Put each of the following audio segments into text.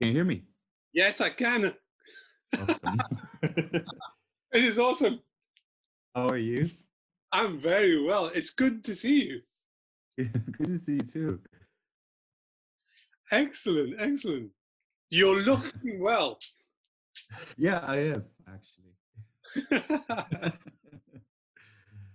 Can you hear me? Yes, I can. Awesome. It is awesome. How are you? I'm very well. It's good to see you. Good to see you too. Excellent, excellent. You're looking well. Yeah, I am actually.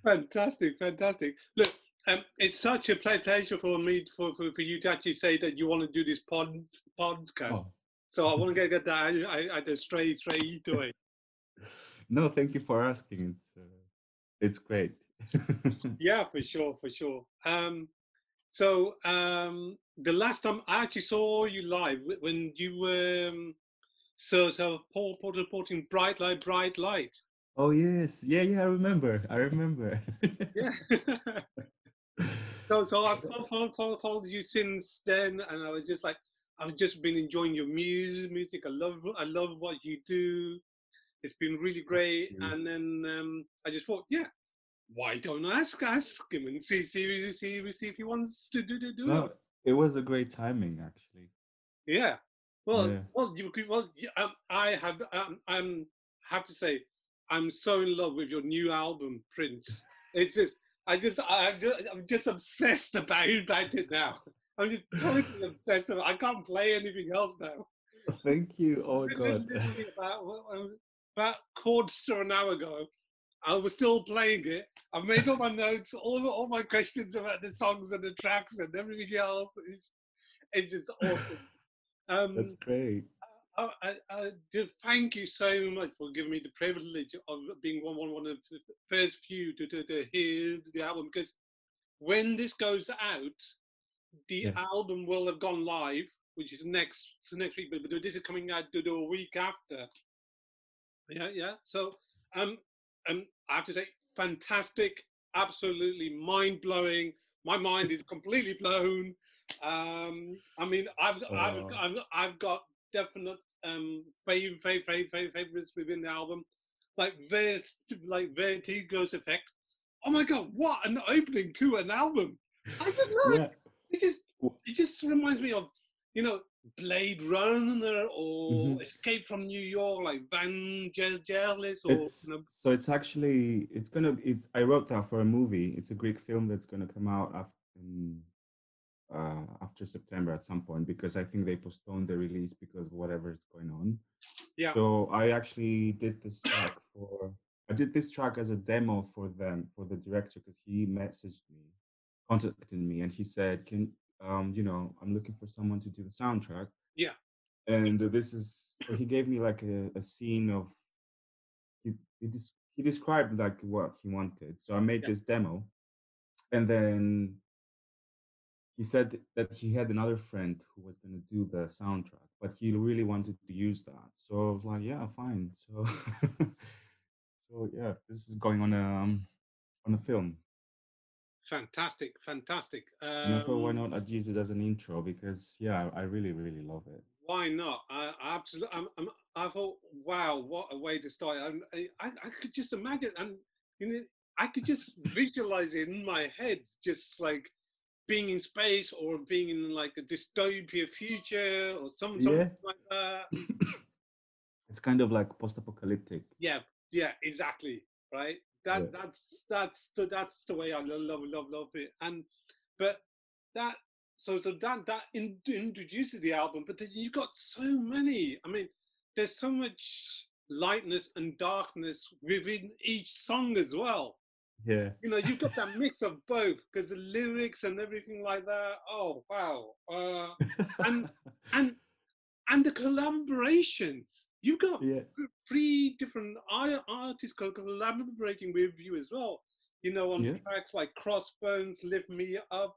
fantastic, fantastic. Look, um, it's such a pleasure for me for, for, for you to actually say that you want to do this pod, podcast. Oh, So I want to get, get that I, I, I just straight straight away. no, thank you for asking. It's uh, it's great. Yeah, for sure, for sure. Um, so um, the last time I actually saw you live when you were um, sort of Paul Porter reporting bright light, bright light. oh yes, yeah, yeah. I remember. I remember. Yeah. So so I've fol- fol- fol- followed you since then, and I was just like, I've just been enjoying your music. Music, I love, I love what you do. It's been really great. And then um, I just thought, yeah, why don't I ask ask him and see see see see if he wants to do do do no, it. it was a great timing actually. Yeah. Well, Yeah. well, you well, um, I have, um, I'm have to say, I'm so in love with your new album, Prince. It's just, I just, I'm just, I'm just obsessed about about it now. I'm just totally obsessed. About, I can't play anything else now. Thank you. Oh my This god. about um, about quarter to an hour ago. I was still playing it. I've made all my notes, all all my questions about the songs and the tracks and everything else. It's it's just awesome. Um, That's great. I, I, I just thank you so much for giving me the privilege of being one, one, one of the first few to, to, to hear the album because when this goes out, the Yeah. album will have gone live, which is next next week, but but this is coming out to the week after. Yeah, yeah. So, um, um, I have to say, fantastic, absolutely mind blowing. My mind is completely blown. Um, I mean, I've, I've, I've, I've got definite um favorite, favorite, favorite, favorites within the album, like Vert, like Vertigo's effect. Oh my god, what an opening to an album! I don't know. Yeah. It just, it just reminds me of, you know, Blade Runner or Mhm. Escape from New York, like Vangelis or It's you know, so it's actually it's gonna it's I wrote that for a movie. It's a Greek film that's gonna come out after in, uh, after September at some point because I think they postponed the release because of whatever is going on. Yeah. So I actually did this track for I did this track as a demo for them for the director because he messaged me, contacted me, and he said, "Can um you know I'm looking for someone to do the soundtrack." Yeah. And this is so he gave me like a, a scene of he he, des- he described like what he wanted. So I made Yeah. this demo, and then he said that he had another friend who was going to do the soundtrack, but he really wanted to use that. So I was like, yeah, fine. So so yeah, this is going on a um, on a film. fantastic, fantastic. And I thought, why Um, not I'd use it as an intro because yeah, I really really love it. why not? I, I absolutely. I'm, I'm, I thought, wow, what a way to start. I, I I could just imagine, and you know, I could just visualize it in my head, just like being in space or being in like a dystopia future or some something Yeah. like that. It's kind of like post-apocalyptic. Yeah, yeah, exactly. Right. That Yeah. that's that's the that's the way I love love love it. And but that so so that that in, introduces the album, but then you got so many. I mean, there's so much lightness and darkness within each song as well. Yeah. You know, you've got that mix of both because the lyrics and everything like that. Oh wow. Uh, and and and the collaboration. You've got yeah. three different ar- artists co- collaborating with you as well. You know, on Yeah. tracks like Crossbones, Lift Me Up,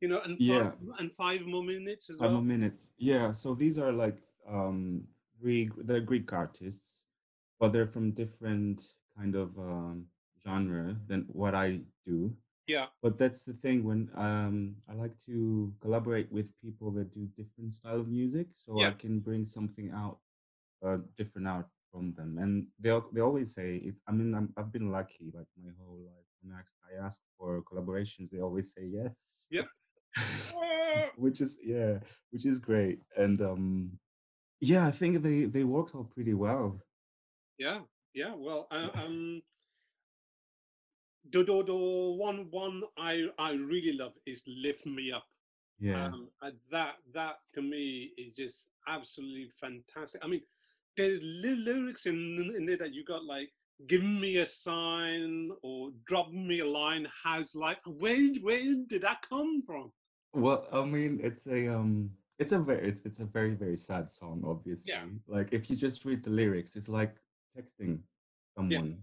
you know, and Yeah. and five more minutes as Five more minutes. Yeah. So these are like um three they're Greek artists, but they're from different kind of um genre than what I do. Yeah, But that's the thing when um I like to collaborate with people that do different style of music, so I can bring something out, uh, different out from them. And they they always say it. I mean, I'm, I've been lucky like my whole life. When I ask, I ask for collaborations, they always say yes. Yep. which is yeah, which is great. And um, yeah, I think they they worked out pretty well. Yeah, yeah. Well, uh, um, the, the, the one one I I really love is "Lift Me Up." Yeah, Um, that that to me is just absolutely fantastic. I mean, there's ly- lyrics in in there that you got like "Give me a sign" or "Drop me a line." Has like where where did that come from? well, I mean, it's a um, it's a very it's it's a very very sad song, obviously. Yeah, Like if you just read the lyrics, it's like texting someone yeah,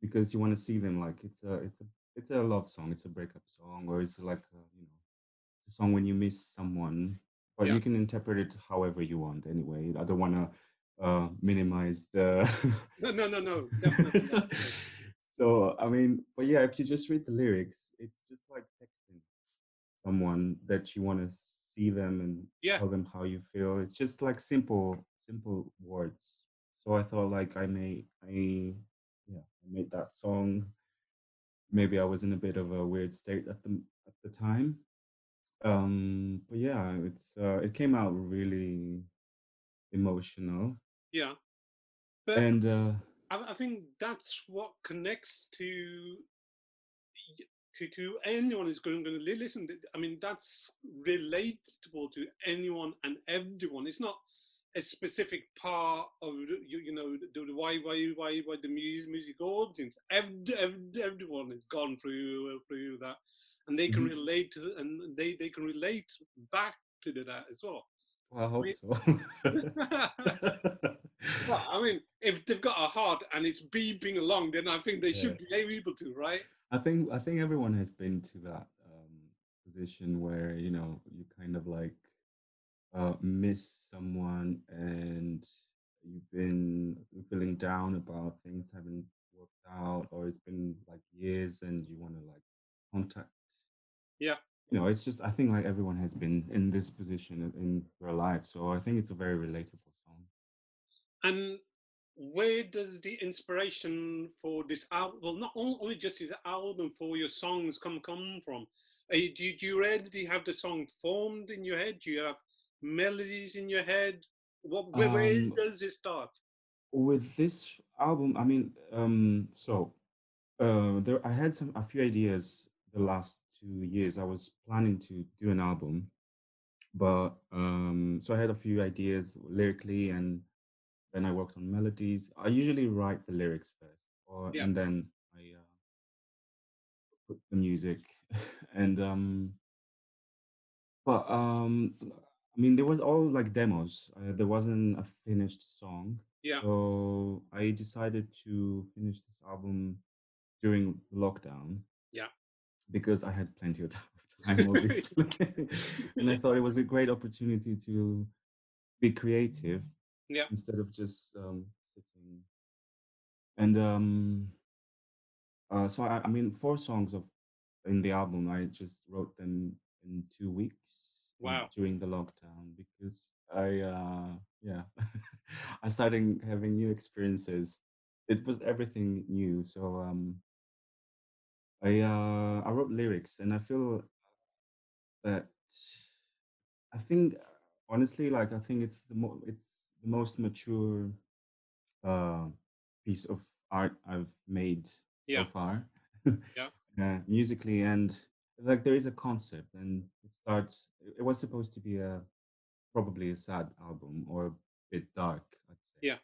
because you want to see them. Like it's a it's a it's a love song, it's a breakup song, or it's like a, you know it's a song when you miss someone, but yeah. you can interpret it however you want. Anyway, I don't want to uh, minimize the. No, no, no, no. Definitely, definitely. so I mean, but yeah, if you just read the lyrics, it's just like texting someone that you want to see them and Yeah, tell them how you feel. It's just like simple, simple words. So I thought like I made I yeah I made that song. Maybe I was in a bit of a weird state at the at the time. Um, but yeah, it's uh, it came out really emotional yeah. But and uh, I, I think that's what connects to to to anyone who's going to listen. I mean, that's relatable to anyone and everyone. It's not a specific part of you, you know the, the why why why why the music music audience. Every, every, everyone has gone through through that, and they can mhm. relate to and they they can relate back to that as well. well, I I hope mean. so. well, I mean, if they've got a heart and it's beeping along, then I think they yeah. should be able to, right? I think I think everyone has been to that um, position where you know you kind of like uh, miss someone and you've been feeling down about things haven't worked out, or it's been like years and you want to like contact. Yeah. You know, it's just I think like everyone has been in this position in their life, so I think it's a very relatable song. And where does the inspiration for this album, well, not only just this album, for your songs come come from? Uh, do, you- read do you have the song formed in your head? Do you have melodies in your head? What, where, where Um, does it start? with this album, I mean, um, so uh, there I had some a few ideas the last two years. I was planning to do an album, but um, so I had a few ideas lyrically, and then I worked on melodies. I usually write the lyrics first, or Yeah, and then I uh, put the music, and um, but um, I mean, there was all like demos. Uh, there wasn't a finished song, yeah, so I decided to finish this album during lockdown yeah, because I had plenty of time, obviously, and I thought it was a great opportunity to be creative yeah, instead of just um, sitting. And um, uh, so I, I mean, four songs of in the album, I just wrote them in two weeks wow. during the lockdown because I, uh, yeah, I started having new experiences. It was everything new, so um, I uh, I wrote lyrics, and I feel that I think honestly, like I think it's the mo- it's the most mature uh, piece of art I've made so far, yeah, uh, musically, and like there is a concept, and it starts. It was supposed to be a probably a sad album or a bit dark, I'd say. yeah,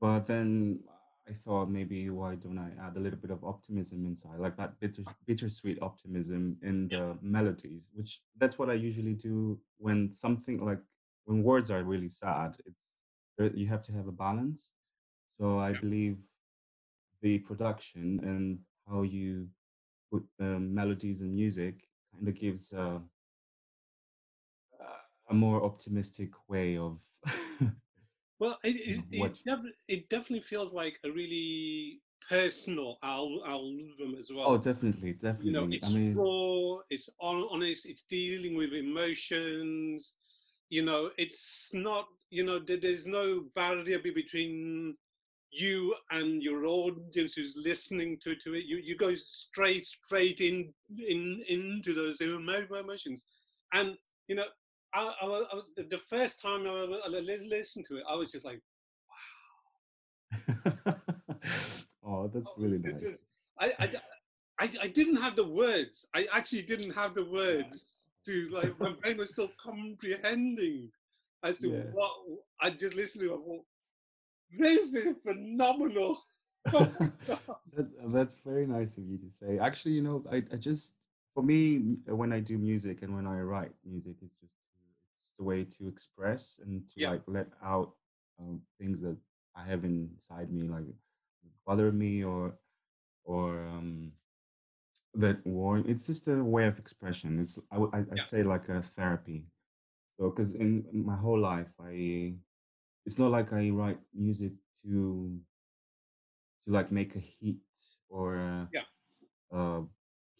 But then I thought maybe why don't I add a little bit of optimism inside, like that bitter, uh bittersweet optimism in yeah, the melodies, which that's what I usually do when something like when words are really sad. It's you have to have a balance. So I yeah. believe the production and how you put um, melodies and music kind of gives uh, a more optimistic way of Well, it it it, def- it definitely feels like a really personal al- album as well Oh, well. definitely, You know, definitely. I it's mean, raw, it's honest, it's dealing with emotions. You know, it's not. You know, there, there's no barrier between you and your audience who's listening to, to it, you, you go straight, straight in, in into those emotions. And, you know, I, I, was, the first time I, I listened to it, I was just like, wow. oh, that's oh, really nice. Is, I, I, I, I didn't have the words. I actually didn't have the words to like my brain was still comprehending as to yeah. what I just listened to. I this is phenomenal. that, that's very nice of you to say. Actually, you know, I, I just for me when I do music and when I write music, it's just it's just a way to express and to yeah. like let out um, things that I have inside me, like bother me or or um, that war. It's just a way of expression. It's I, would yeah. say like a therapy. So because in my whole life, I it's not like I write music to to like make a hit or uh, yeah. uh,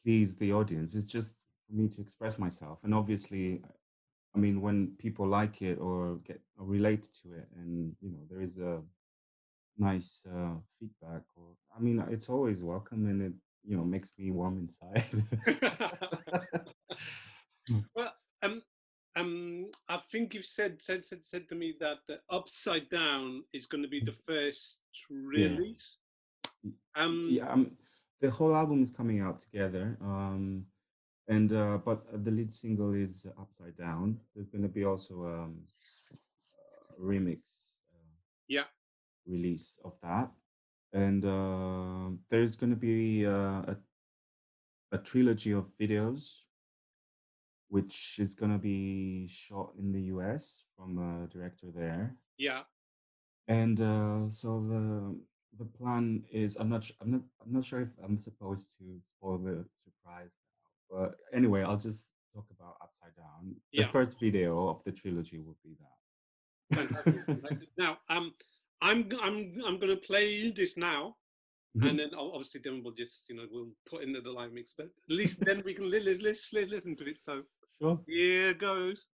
please the audience. It's just for me to express myself. And obviously, I mean, when people like it or get or relate to it, and you know, there is a nice uh, feedback, or I mean, it's always welcome, and it you know makes me warm inside. well, um, um, I think you've said said said, said to me that Upside Down is going to be the first release. Yeah. Um, yeah, um, the whole album is coming out together. Um, and uh, but the lead single is Upside Down. There's going to be also um, a remix. Uh, yeah. Release of that, and uh, there's going to be uh, a a trilogy of videos which is going to be shot in the US from a director there. Yeah. And uh, so the the plan is I'm not I'm not I'm not sure if I'm supposed to spoil the surprise now, but anyway, I'll just talk about Upside Down. Yeah. The first video of the trilogy will be that. now, um, I'm I'm I'm going to play this now, mm-hmm. and then obviously then we'll just you know we'll put into the live mix, but at least then we can li- li- li- listen to it. So Sure. Here goes.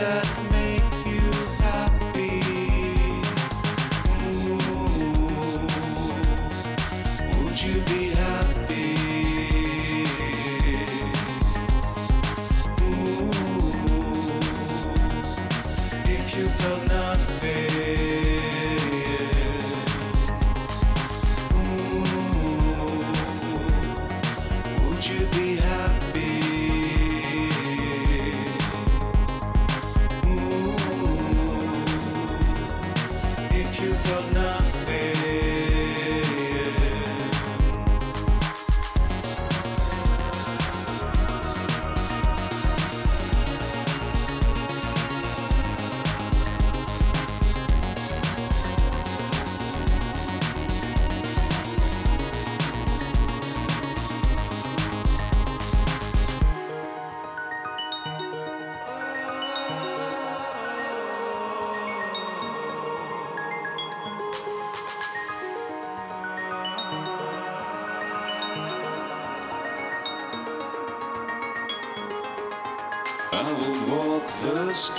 Would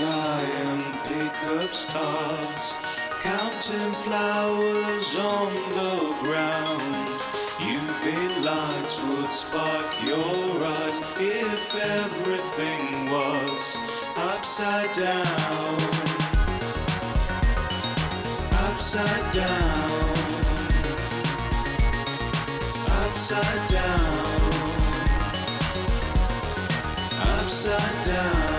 sky and pick up stars, counting flowers on the ground. UV lights would spark your eyes if everything was upside down. Upside down. Upside down. Upside down.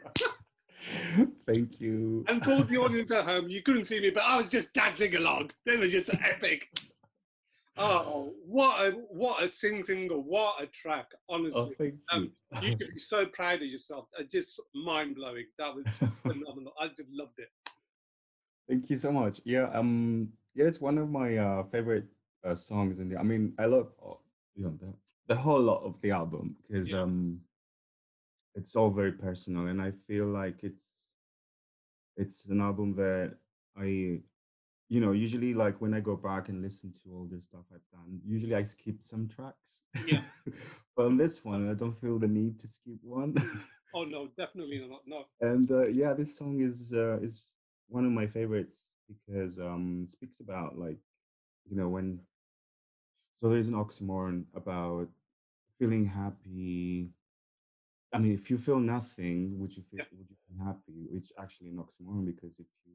Thank you. and for the audience at home, you couldn't see me, but I was just dancing along. It was just epic. Oh, what a what a sing single, what a track! Honestly, Oh, thank you. um, you should be so proud of yourself. Uh, just mind blowing. That was phenomenal. I just loved it. Thank you so much. Yeah, um, yeah, it's one of my uh, favorite uh, songs in the. I mean, I love uh, you know the the whole lot of the album because Yeah. um, it's all very personal, and I feel like it's it's an album that I, you know, usually like when I go back and listen to all the stuff I've done, usually I skip some tracks. Yeah. but on this one, I don't feel the need to skip one. Oh no, definitely not. No. and uh, yeah this song is uh, is one of my favorites because um it speaks about like you know when so there's an oxymoron about feeling happy i mean if you feel nothing would you feel Yeah. would you feel happy which actually an oxymoron because if you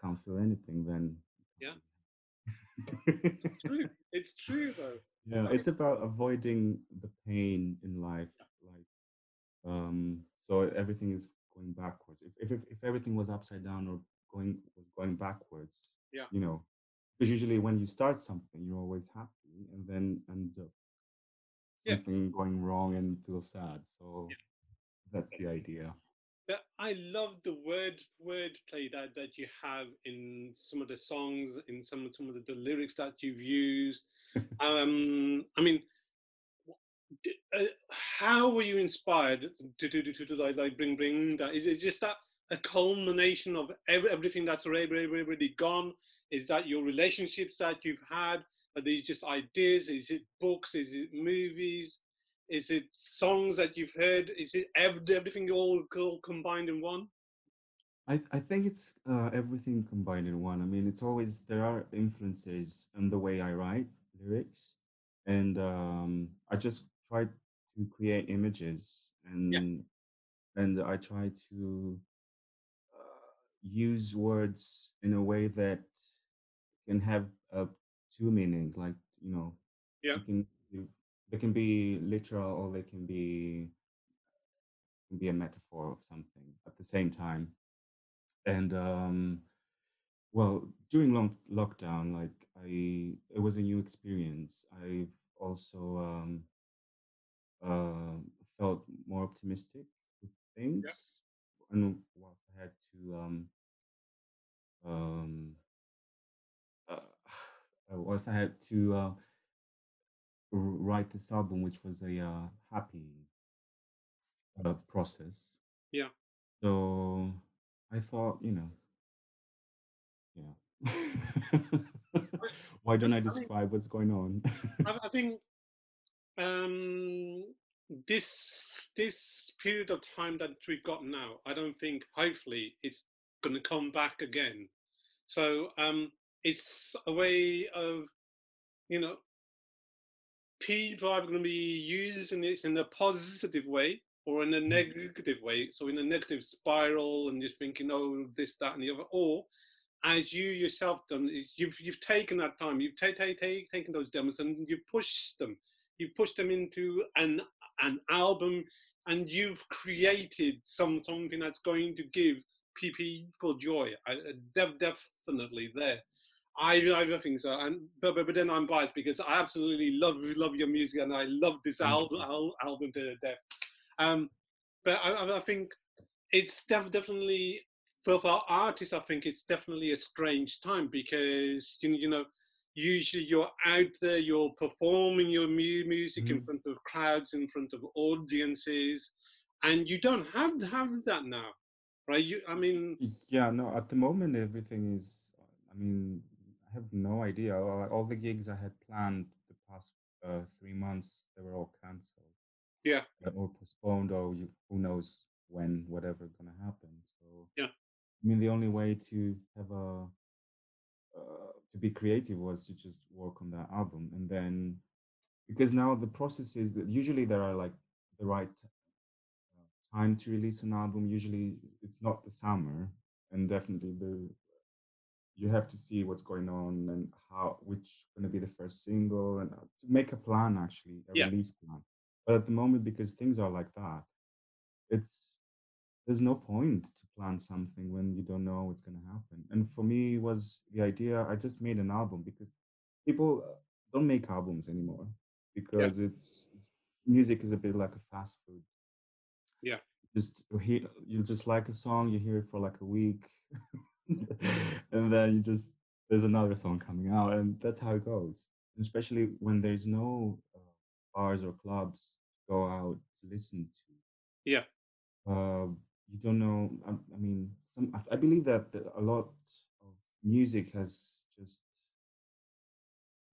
can't feel anything then Yeah. yeah True. It's true though. yeah it's about avoiding the pain in life like um so everything is going backwards if if, if, if everything was upside down or going was going backwards Yeah. you know because usually when you start something you're always happy and then ends up Yeah. something going wrong and feel sad so that's the idea I love the word wordplay that, that you have in some of the songs, in some of some of the, the lyrics that you've used. um, I mean, uh, how were you inspired to to to, to, to like, like bring bring that? Is it just that a culmination of every, everything that's already, already gone? Is that your relationships that you've had? Are these just ideas? Is it books? Is it movies? Is it songs that you've heard? Is it everything all, all combined in one? I, I think it's uh, everything combined in one. I mean, it's always there are influences in the way I write lyrics, and um, I just try to create images, and and I try to uh, use words in a way that can have uh, two meanings. Like you know, Yeah. you can they can be literal or they can be can be a metaphor of something at the same time and um well during long lockdown like i it was a new experience i've also um uh, felt more optimistic with things and whilst i had to um um uh, i had to uh write this album which was a uh, happy uh, process. Yeah. so i thought you know. Yeah. Why don't i mean- describe what's going on? I, I think um, this this period of time that we've got now, I don't think hopefully it's going to come back again. So um, it's a way of you know people are going to be using this in a positive way or in a mm. negative way. So in a negative spiral and just thinking, oh, this, that, and the other, or as you yourself done, you've you've taken that time, you've ta- ta- ta- taken those demos and you've pushed them, you've pushed them into an an album, and you've created some something that's going to give people joy. I, uh, I- definitely there. I, I think so, and but, but but then I'm biased because I absolutely love love your music and I love this album album to death. Um, but I, I think it's def- definitely for for artists. I think it's definitely a strange time because you you know usually you're out there, you're performing your mu- music in Mhm. front of crowds, in front of audiences, and you don't have have that now, right? You, I mean, Yeah, no, at the moment everything is, I mean, have no idea. All, the gigs I had planned the past uh, three months, they were all cancelled yeah, or postponed, or you, who knows when, whatever gonna happen. So, Yeah. I mean, the only way to have a, uh, to be creative was to just work on that album. And then, because now the process is that usually there are like the right uh, time to release an album. Usually it's not the summer, and definitely the you have to see what's going on and how which going to be the first single and uh, to make a plan actually a Yeah. release plan. But at the moment, because things are like that, it's there's no point to plan something when you don't know what's going to happen. And for me, was the idea I just made an album because people uh, don't make albums anymore because it's, it's music is a bit like a fast food Yeah. just hear you just like a song you hear it for like a week and then you just there's another song coming out and that's how it goes especially when there's no uh, bars or clubs to go out to listen to Yeah. uh, you don't know I, I mean some I- i believe that the- a lot of music has just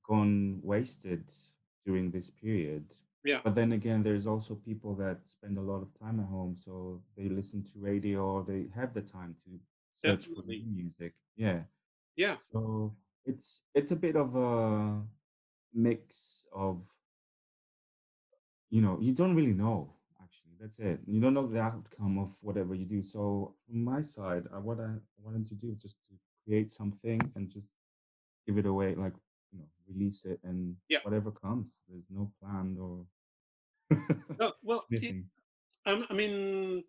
gone wasted during this period Yeah. but then again there's also people that spend a lot of time at home so they listen to radio or they have the time to search for new music yeah. Yeah, so it's it's a bit of a mix of you know you don't really know actually that's it. You don't know the outcome of whatever you do. So from my side uh, what i wanted to do just to create something and just give it away like you know release it and Yeah. whatever comes there's no plan or No, well, it, I mean,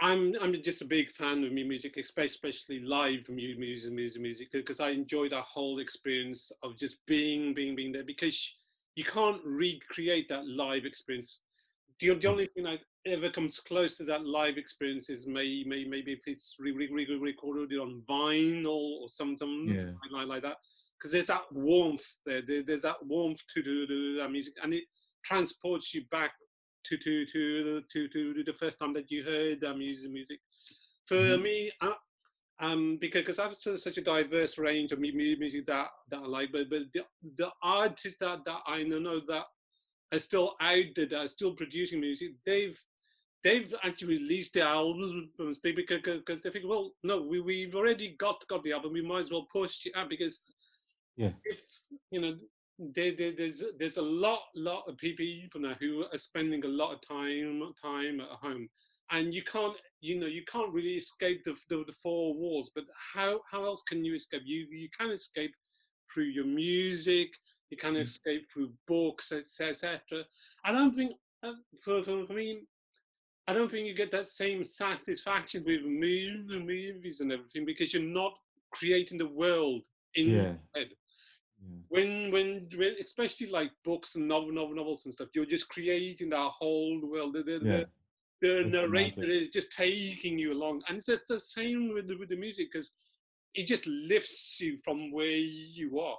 I'm I'm just a big fan of mu- music, especially live mu- music, music, music, because I enjoy that whole experience of just being, being, being there. Because you can't recreate that live experience. The, the Mm. only thing that ever comes close to that live experience is may, may, maybe if it's re- re- re- recorded on vinyl or something some Yeah. like, like that. Because there's that warmth there. there. There's that warmth to the, the, that music, and it transports you back to to to to to the first time that you heard that music. Music for Mhm. me, I, um, because because I've such a diverse range of mu- mu- music that that I like, but but the the artists that that I know that are still out there, that are still producing music, they've they've actually released their albums because because they think, well, no, we we've already got got the album, we might as well push it out because yeah if you know there, there, there's there's a lot lot of people now who are spending a lot of time time at home. And you can't you know you can't really escape the, the, the four walls but how how else can you escape? You you can escape through your music you can Mm. escape through books etc i don't think uh, for, for, me I don't think you get that same satisfaction with movies, movies and everything because you're not creating the world in your head yeah. When when when especially like books and novel, novel novels and stuff you're just creating that whole world. The, the, yeah. the, the narrator is just taking you along. And it's just the same with the, with the music because it just lifts you from where you are.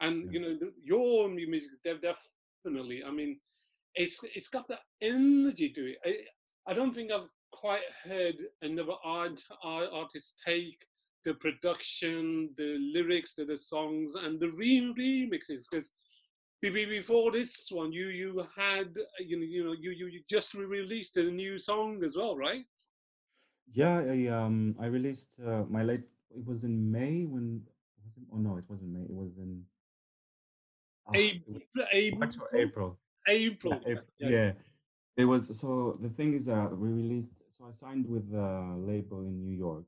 And Yeah. you know the, your mu- music de- definitely i mean it's it's got that energy to it. I, I don't think i've quite heard another art, art artist take the production, the lyrics to the songs, and the re- remixes. Because before this one, you you had uh, you know you know you you, just re-released a new song as well, right? Yeah, I um I released uh, my late. It was in May when was it? Oh no, it wasn't May. It was in ah, it was April, April. April. Yeah, April. Yeah. It was so the thing is that we released. So I signed with a label in New York,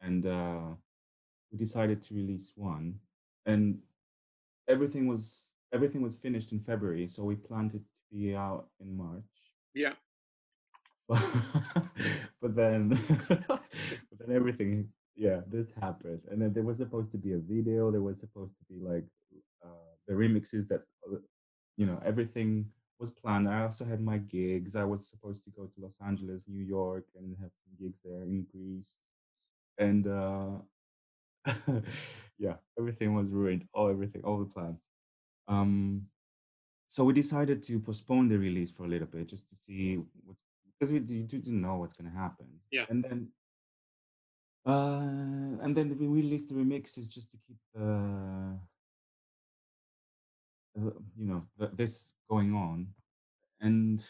and uh, we decided to release one, and everything was everything was finished in February. So we planned it to be out in March. Yeah. but then but then everything yeah, this happened, and then there was supposed to be a video. There was supposed to be like uh, the remixes that uh, you know everything was planned. I also had my gigs. I was supposed to go to Los Angeles, New York, and have some gigs there in Greece, and uh, yeah, everything was ruined. All everything, all the plans. Um, so we decided to postpone the release for a little bit just to see what's because we didn't know what's going to happen. Yeah. And then, uh, and then we released the remixes just to keep the, uh, you know, the, this going on. And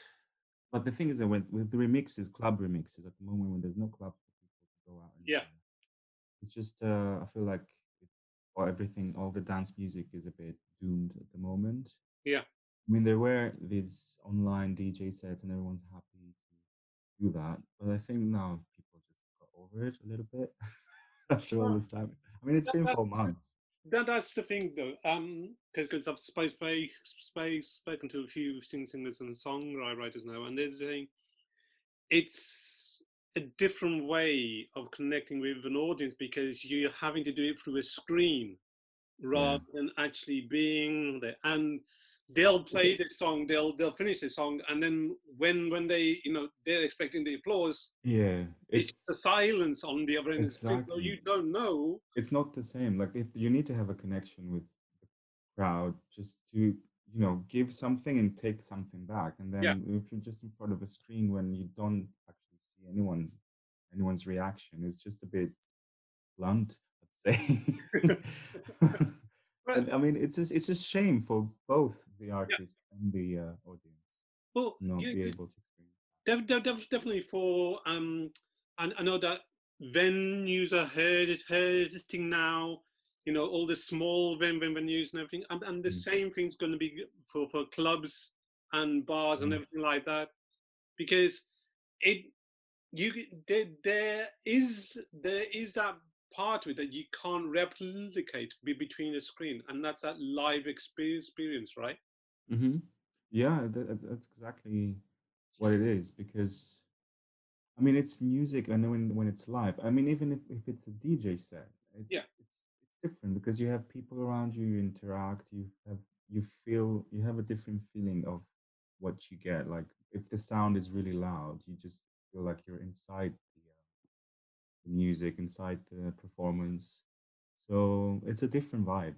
but the thing is that with, with the remixes, club remixes, at the moment when there's no club for people to go out. And, Yeah. It's just uh, I feel like or everything, all the dance music is a bit doomed at the moment. Yeah. I mean, there were these online DJ sets, and everyone's happy to do that. But I think now people just got over it a little bit after all this time. I mean, it's that- been four months. That, that's the thing, though, um, because I've spoke, spoke, spoke, spoken to a few sing singers and songwriters now, and they're saying it's a different way of connecting with an audience because you're having to do it through a screen hmm. rather than actually being there. And they'll play the song, they'll they'll finish the song, and then when when they you know they're expecting the applause, Yeah, it's, the silence on the other end of the screen, so you don't know. it's not the same. Like if you need to have a connection with the crowd just to you know give something and take something back. And then Yeah. if you're just in front of a screen when you don't see anyone anyone's reaction, it's just a bit blunt, I'd say. And I mean, it's a, it's a shame for both the artist and the uh, audience Well, not you- be able to. Def, def, def, definitely for um, and I know that venues are hurt, hurting now. You know all the small ven- ven- venues and everything, and, and the Mm. same thing's going to be for for clubs and bars and Mm. everything like that, because it you there there is there is that part of it that you can't replicate be between a screen, and that's that live experience, right? Mm-hmm. Yeah, that, that- that's exactly what it is because I mean it's music and when when it's live. I mean even if, if it's a DJ set, it, Yeah. it's it's different because you have people around you, you interact, you have you feel you have a different feeling of what you get. Like if the sound is really loud, you just feel like you're inside the, uh, music, inside the performance. So it's a different vibe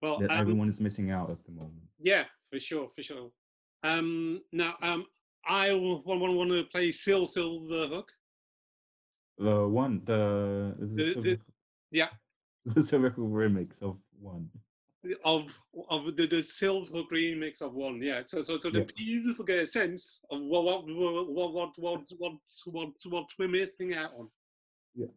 Well, that um, everyone is missing out at the moment. Yeah, for sure, for sure. Um, now, um, I want, want, want to play Sil Silverhook. The one, the, the, The- Silver, the- yeah. the Silver Hook remix of one. Of of the, the silver green mix of one. Yeah, so so so the Yeah. people get a sense of what what what what what what what, what, we're missing out on. You're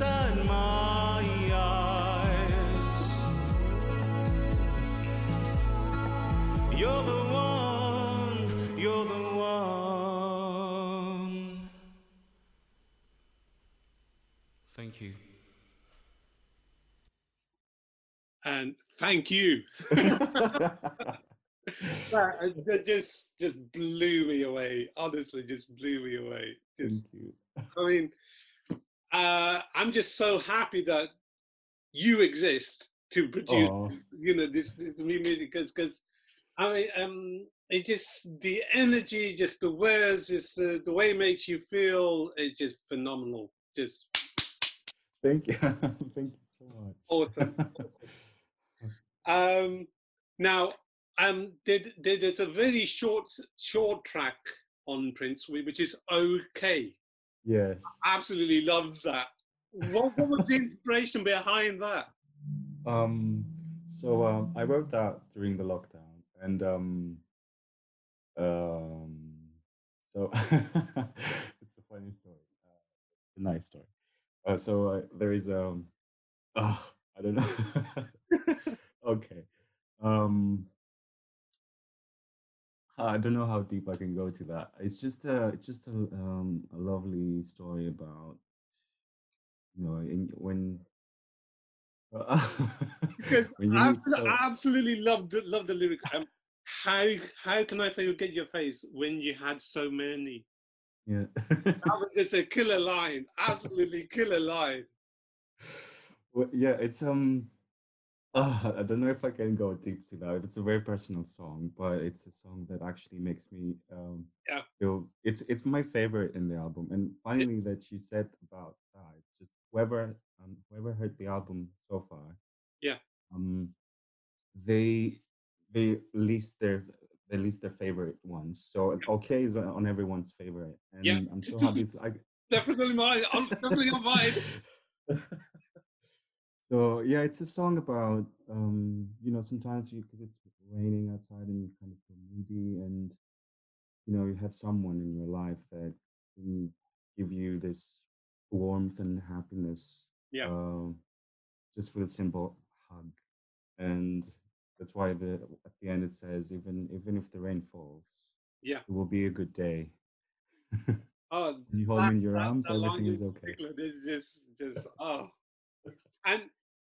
inside my eyes. You're the one, you're the one. Thank you. And thank you. that, that just just blew me away. Honestly, just blew me away. Just, Thank you. I mean, uh, I'm just so happy that you exist to produce, Aw. you know, this, this new music because because I mean, um, it just the energy, just the words, just uh, the way it makes you feel, it's just phenomenal. Just Thank you. Thank you so much. awesome. awesome. Um, now, um, did, did there's a very short short track on Prince, which is okay. Yes. Absolutely love that. What, what was the inspiration behind that? Um, so um, I wrote that during the lockdown, and um, um, so it's a funny story, uh, a nice story. Uh, so uh, there is um, oh, I don't know. okay, um, I don't know how deep I can go to that. It's just a, it's just a, um, a lovely story about, you know, in, when. When I meet so- absolutely love the love the lyric. Um, how how can I forget your face when you had so many? yeah. That was just a killer line. Absolutely killer line. Well, yeah, it's um, uh, I don't know if I can go deep to that. It's a very personal song, but it's a song that actually makes me um Yeah. feel it's it's my favorite in the album. And finally, that she said about that, just whoever um whoever heard the album so far, Yeah. um, they they list their they list their favorite ones. So okay is on everyone's favorite, and Yeah. I'm so happy. It's like Definitely mine. I'm definitely on mine. so yeah, it's a song about um, you know sometimes you because it's raining outside and you kind of feel moody and you know you have someone in your life that can give you this warmth and happiness. Yeah. Um, just with a simple hug, and that's why the at the end it says even even if the rain falls, Yeah. it will be a good day. Oh, you hold me in your that- arms, that everything is okay. There's just, just oh, and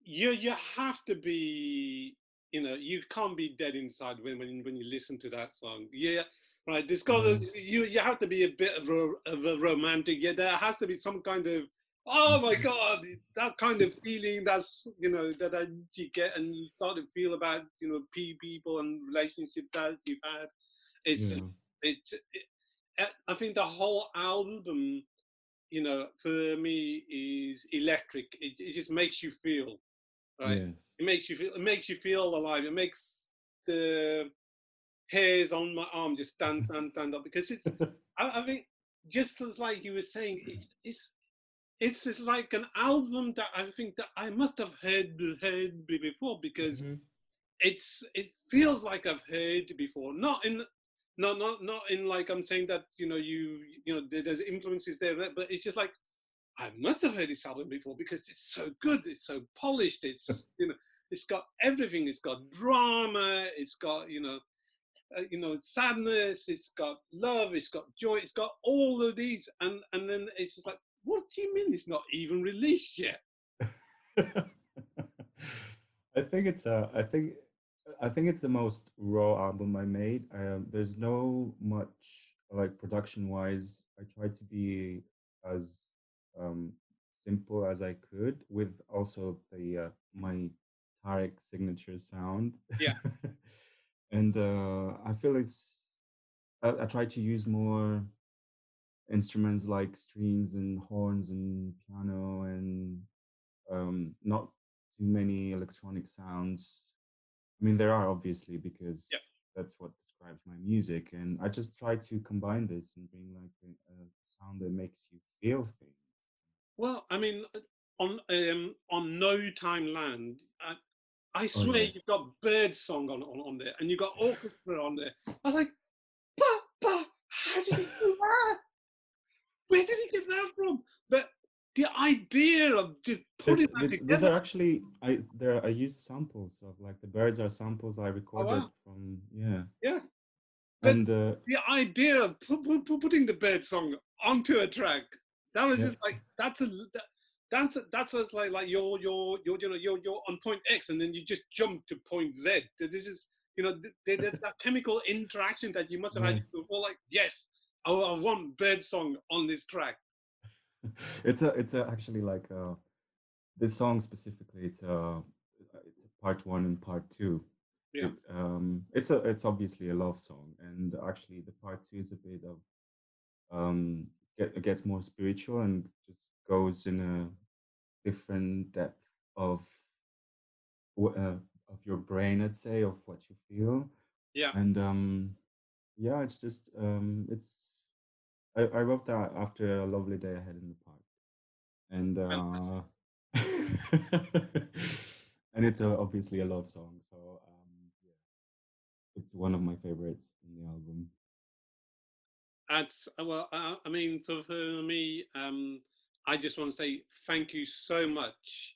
you you have to be, you know, you can't be dead inside when when when you listen to that song. Yeah, right. There's got to, mm-hmm. you you have to be a bit of a, of a romantic. Yeah, there has to be some kind of oh my mm-hmm. god, that kind of feeling. That's you know that I, you get and you start to feel about you know people and relationships that you've had. It's Yeah. it's it, I- I think the whole album, you know, for me is electric. It, it just makes you feel, right? Yes. It makes you feel. It makes you feel alive. It makes the hairs on my arm just stand, stand, stand up because it's. I, I think just as like you were saying, it's it's it's it's like an album that I think that I must have heard heard before because Mhm. it's it feels like I've heard before. Not in not not not in like I'm saying that you know you you know there's influences there, but it's just like I must have heard this album before because it's so good. It's so polished. It's you know it's got everything. It's got drama. It's got you know. Uh, you know sadness it's got love it's got joy it's got all of these and and then it's just like what do you mean it's not even released yet I think it's uh I think I think it's the most raw album I made. Um, there's no much like production wise. I tried to be as um, simple as I could with also the uh, my Tarek signature sound. Yeah. and uh, I feel it's I, I try to use more instruments like strings and horns and piano and um, not too many electronic sounds. I mean, there are obviously because Yep. that's what describes my music, and I just try to combine this and bring like a, a sound that makes you feel things. Well, I mean, uh, on um, on No Time Land, I, I Oh, swear yeah. you've got bird song on, on on there, and you've got orchestra on there. I was like, but how did he do that? Where did he get that from? But the idea of just This- putting that th- together. these are actually I there I use samples of like the birds are samples I recorded wow. from yeah Yeah. But- and uh, the idea of pu- pu- putting the bird song onto a track that was Yeah. just like that's a that, that's a, that's a, like like you're you're you're you know you're you're on point X and then you just jump to point Z. This is you know th- there's that chemical interaction that you must have had before. Like yes, I, I want bird song on this track. it's a it's a actually like uh this song specifically it's a it's a part one and part two Yeah. It, um it's a it's obviously a love song and actually the part two is a bit of um get, gets more spiritual and just goes in a different depth of uh, of your brain let's say of what you feel. Yeah. and um yeah it's just um it's I, I wrote that after a lovely day I had in the park. And uh and it's a, obviously a love song so um yeah. It's one of my favorites in the album That's uh, well. I, I mean, for, for me, um, I just want to say thank you so much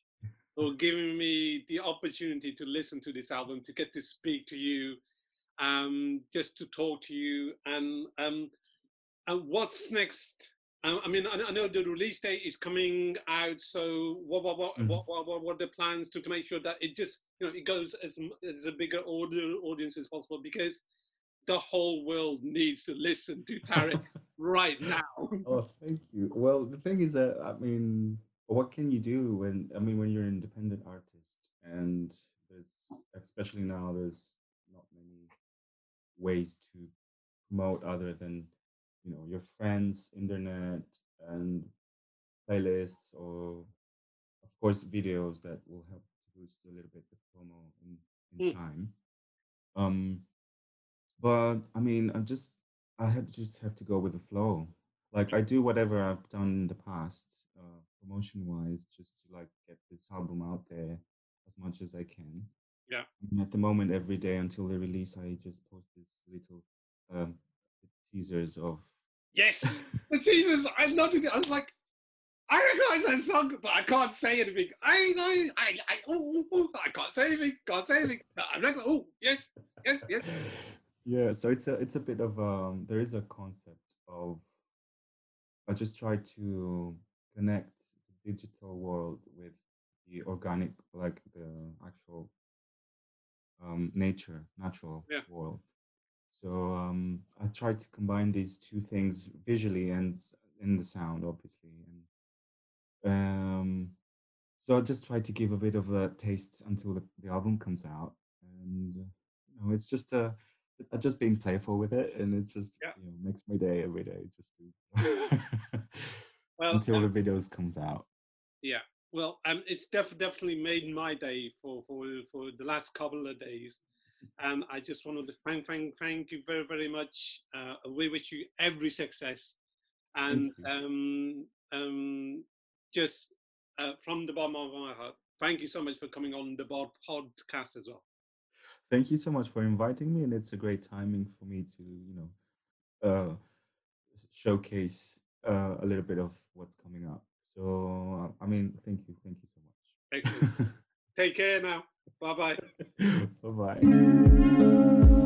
for giving me the opportunity to listen to this album, to get to speak to you, um, just to talk to you, and um, and what's next? I, mean, I, know the release date is coming out, so what what what, Mhm. what, what, what what are the plans to, to make sure that it just you know it goes as as a bigger audience as possible because the whole world needs to listen to Tarek right now. oh thank you well the thing is that i mean what can you do when i mean when you're an independent artist and there's especially now there's not many ways to promote other than you know your friends internet and playlists or of course videos that will help to boost a little bit the promo in, in Mm. time um but i mean i just i had just have to go with the flow like i do whatever i've done in the past uh, promotion wise just to like get this album out there as much as i can Yeah. and at the moment every day until the release i just post this little um teasers of Yes, the teasers. I noted it. I was like, I recognize that song, but I can't say anything. I know, I, I, oh, oh, oh, I can't say anything. Can't say anything. I recognize. Oh, yes, yes, yes. Yeah so it's a it's a bit of um there is a concept of i just try to connect the digital world with the organic like the actual um nature natural Yeah. world so um i try to combine these two things visually and in the sound obviously and um so i just try to give a bit of a taste until the, the album comes out and you know it's just a I'm just being playful with it, and it just Yeah. you know makes my day every day. Just Well, until um, the videos comes out. yeah, Well, um, it's def- definitely made my day for, for, for the last couple of days. And I just wanted to thank, thank, thank you very, very much. Uh, we wish you every success. And um, um, just uh, from the bottom of my heart, thank you so much for coming on the bod- podcast as well. Thank you so much for inviting me, and it's a great timing for me to, you know, uh, showcase uh, a little bit of what's coming up. So, uh, I mean, thank you, thank you so Excellent. much. Take care now. Bye bye. bye bye.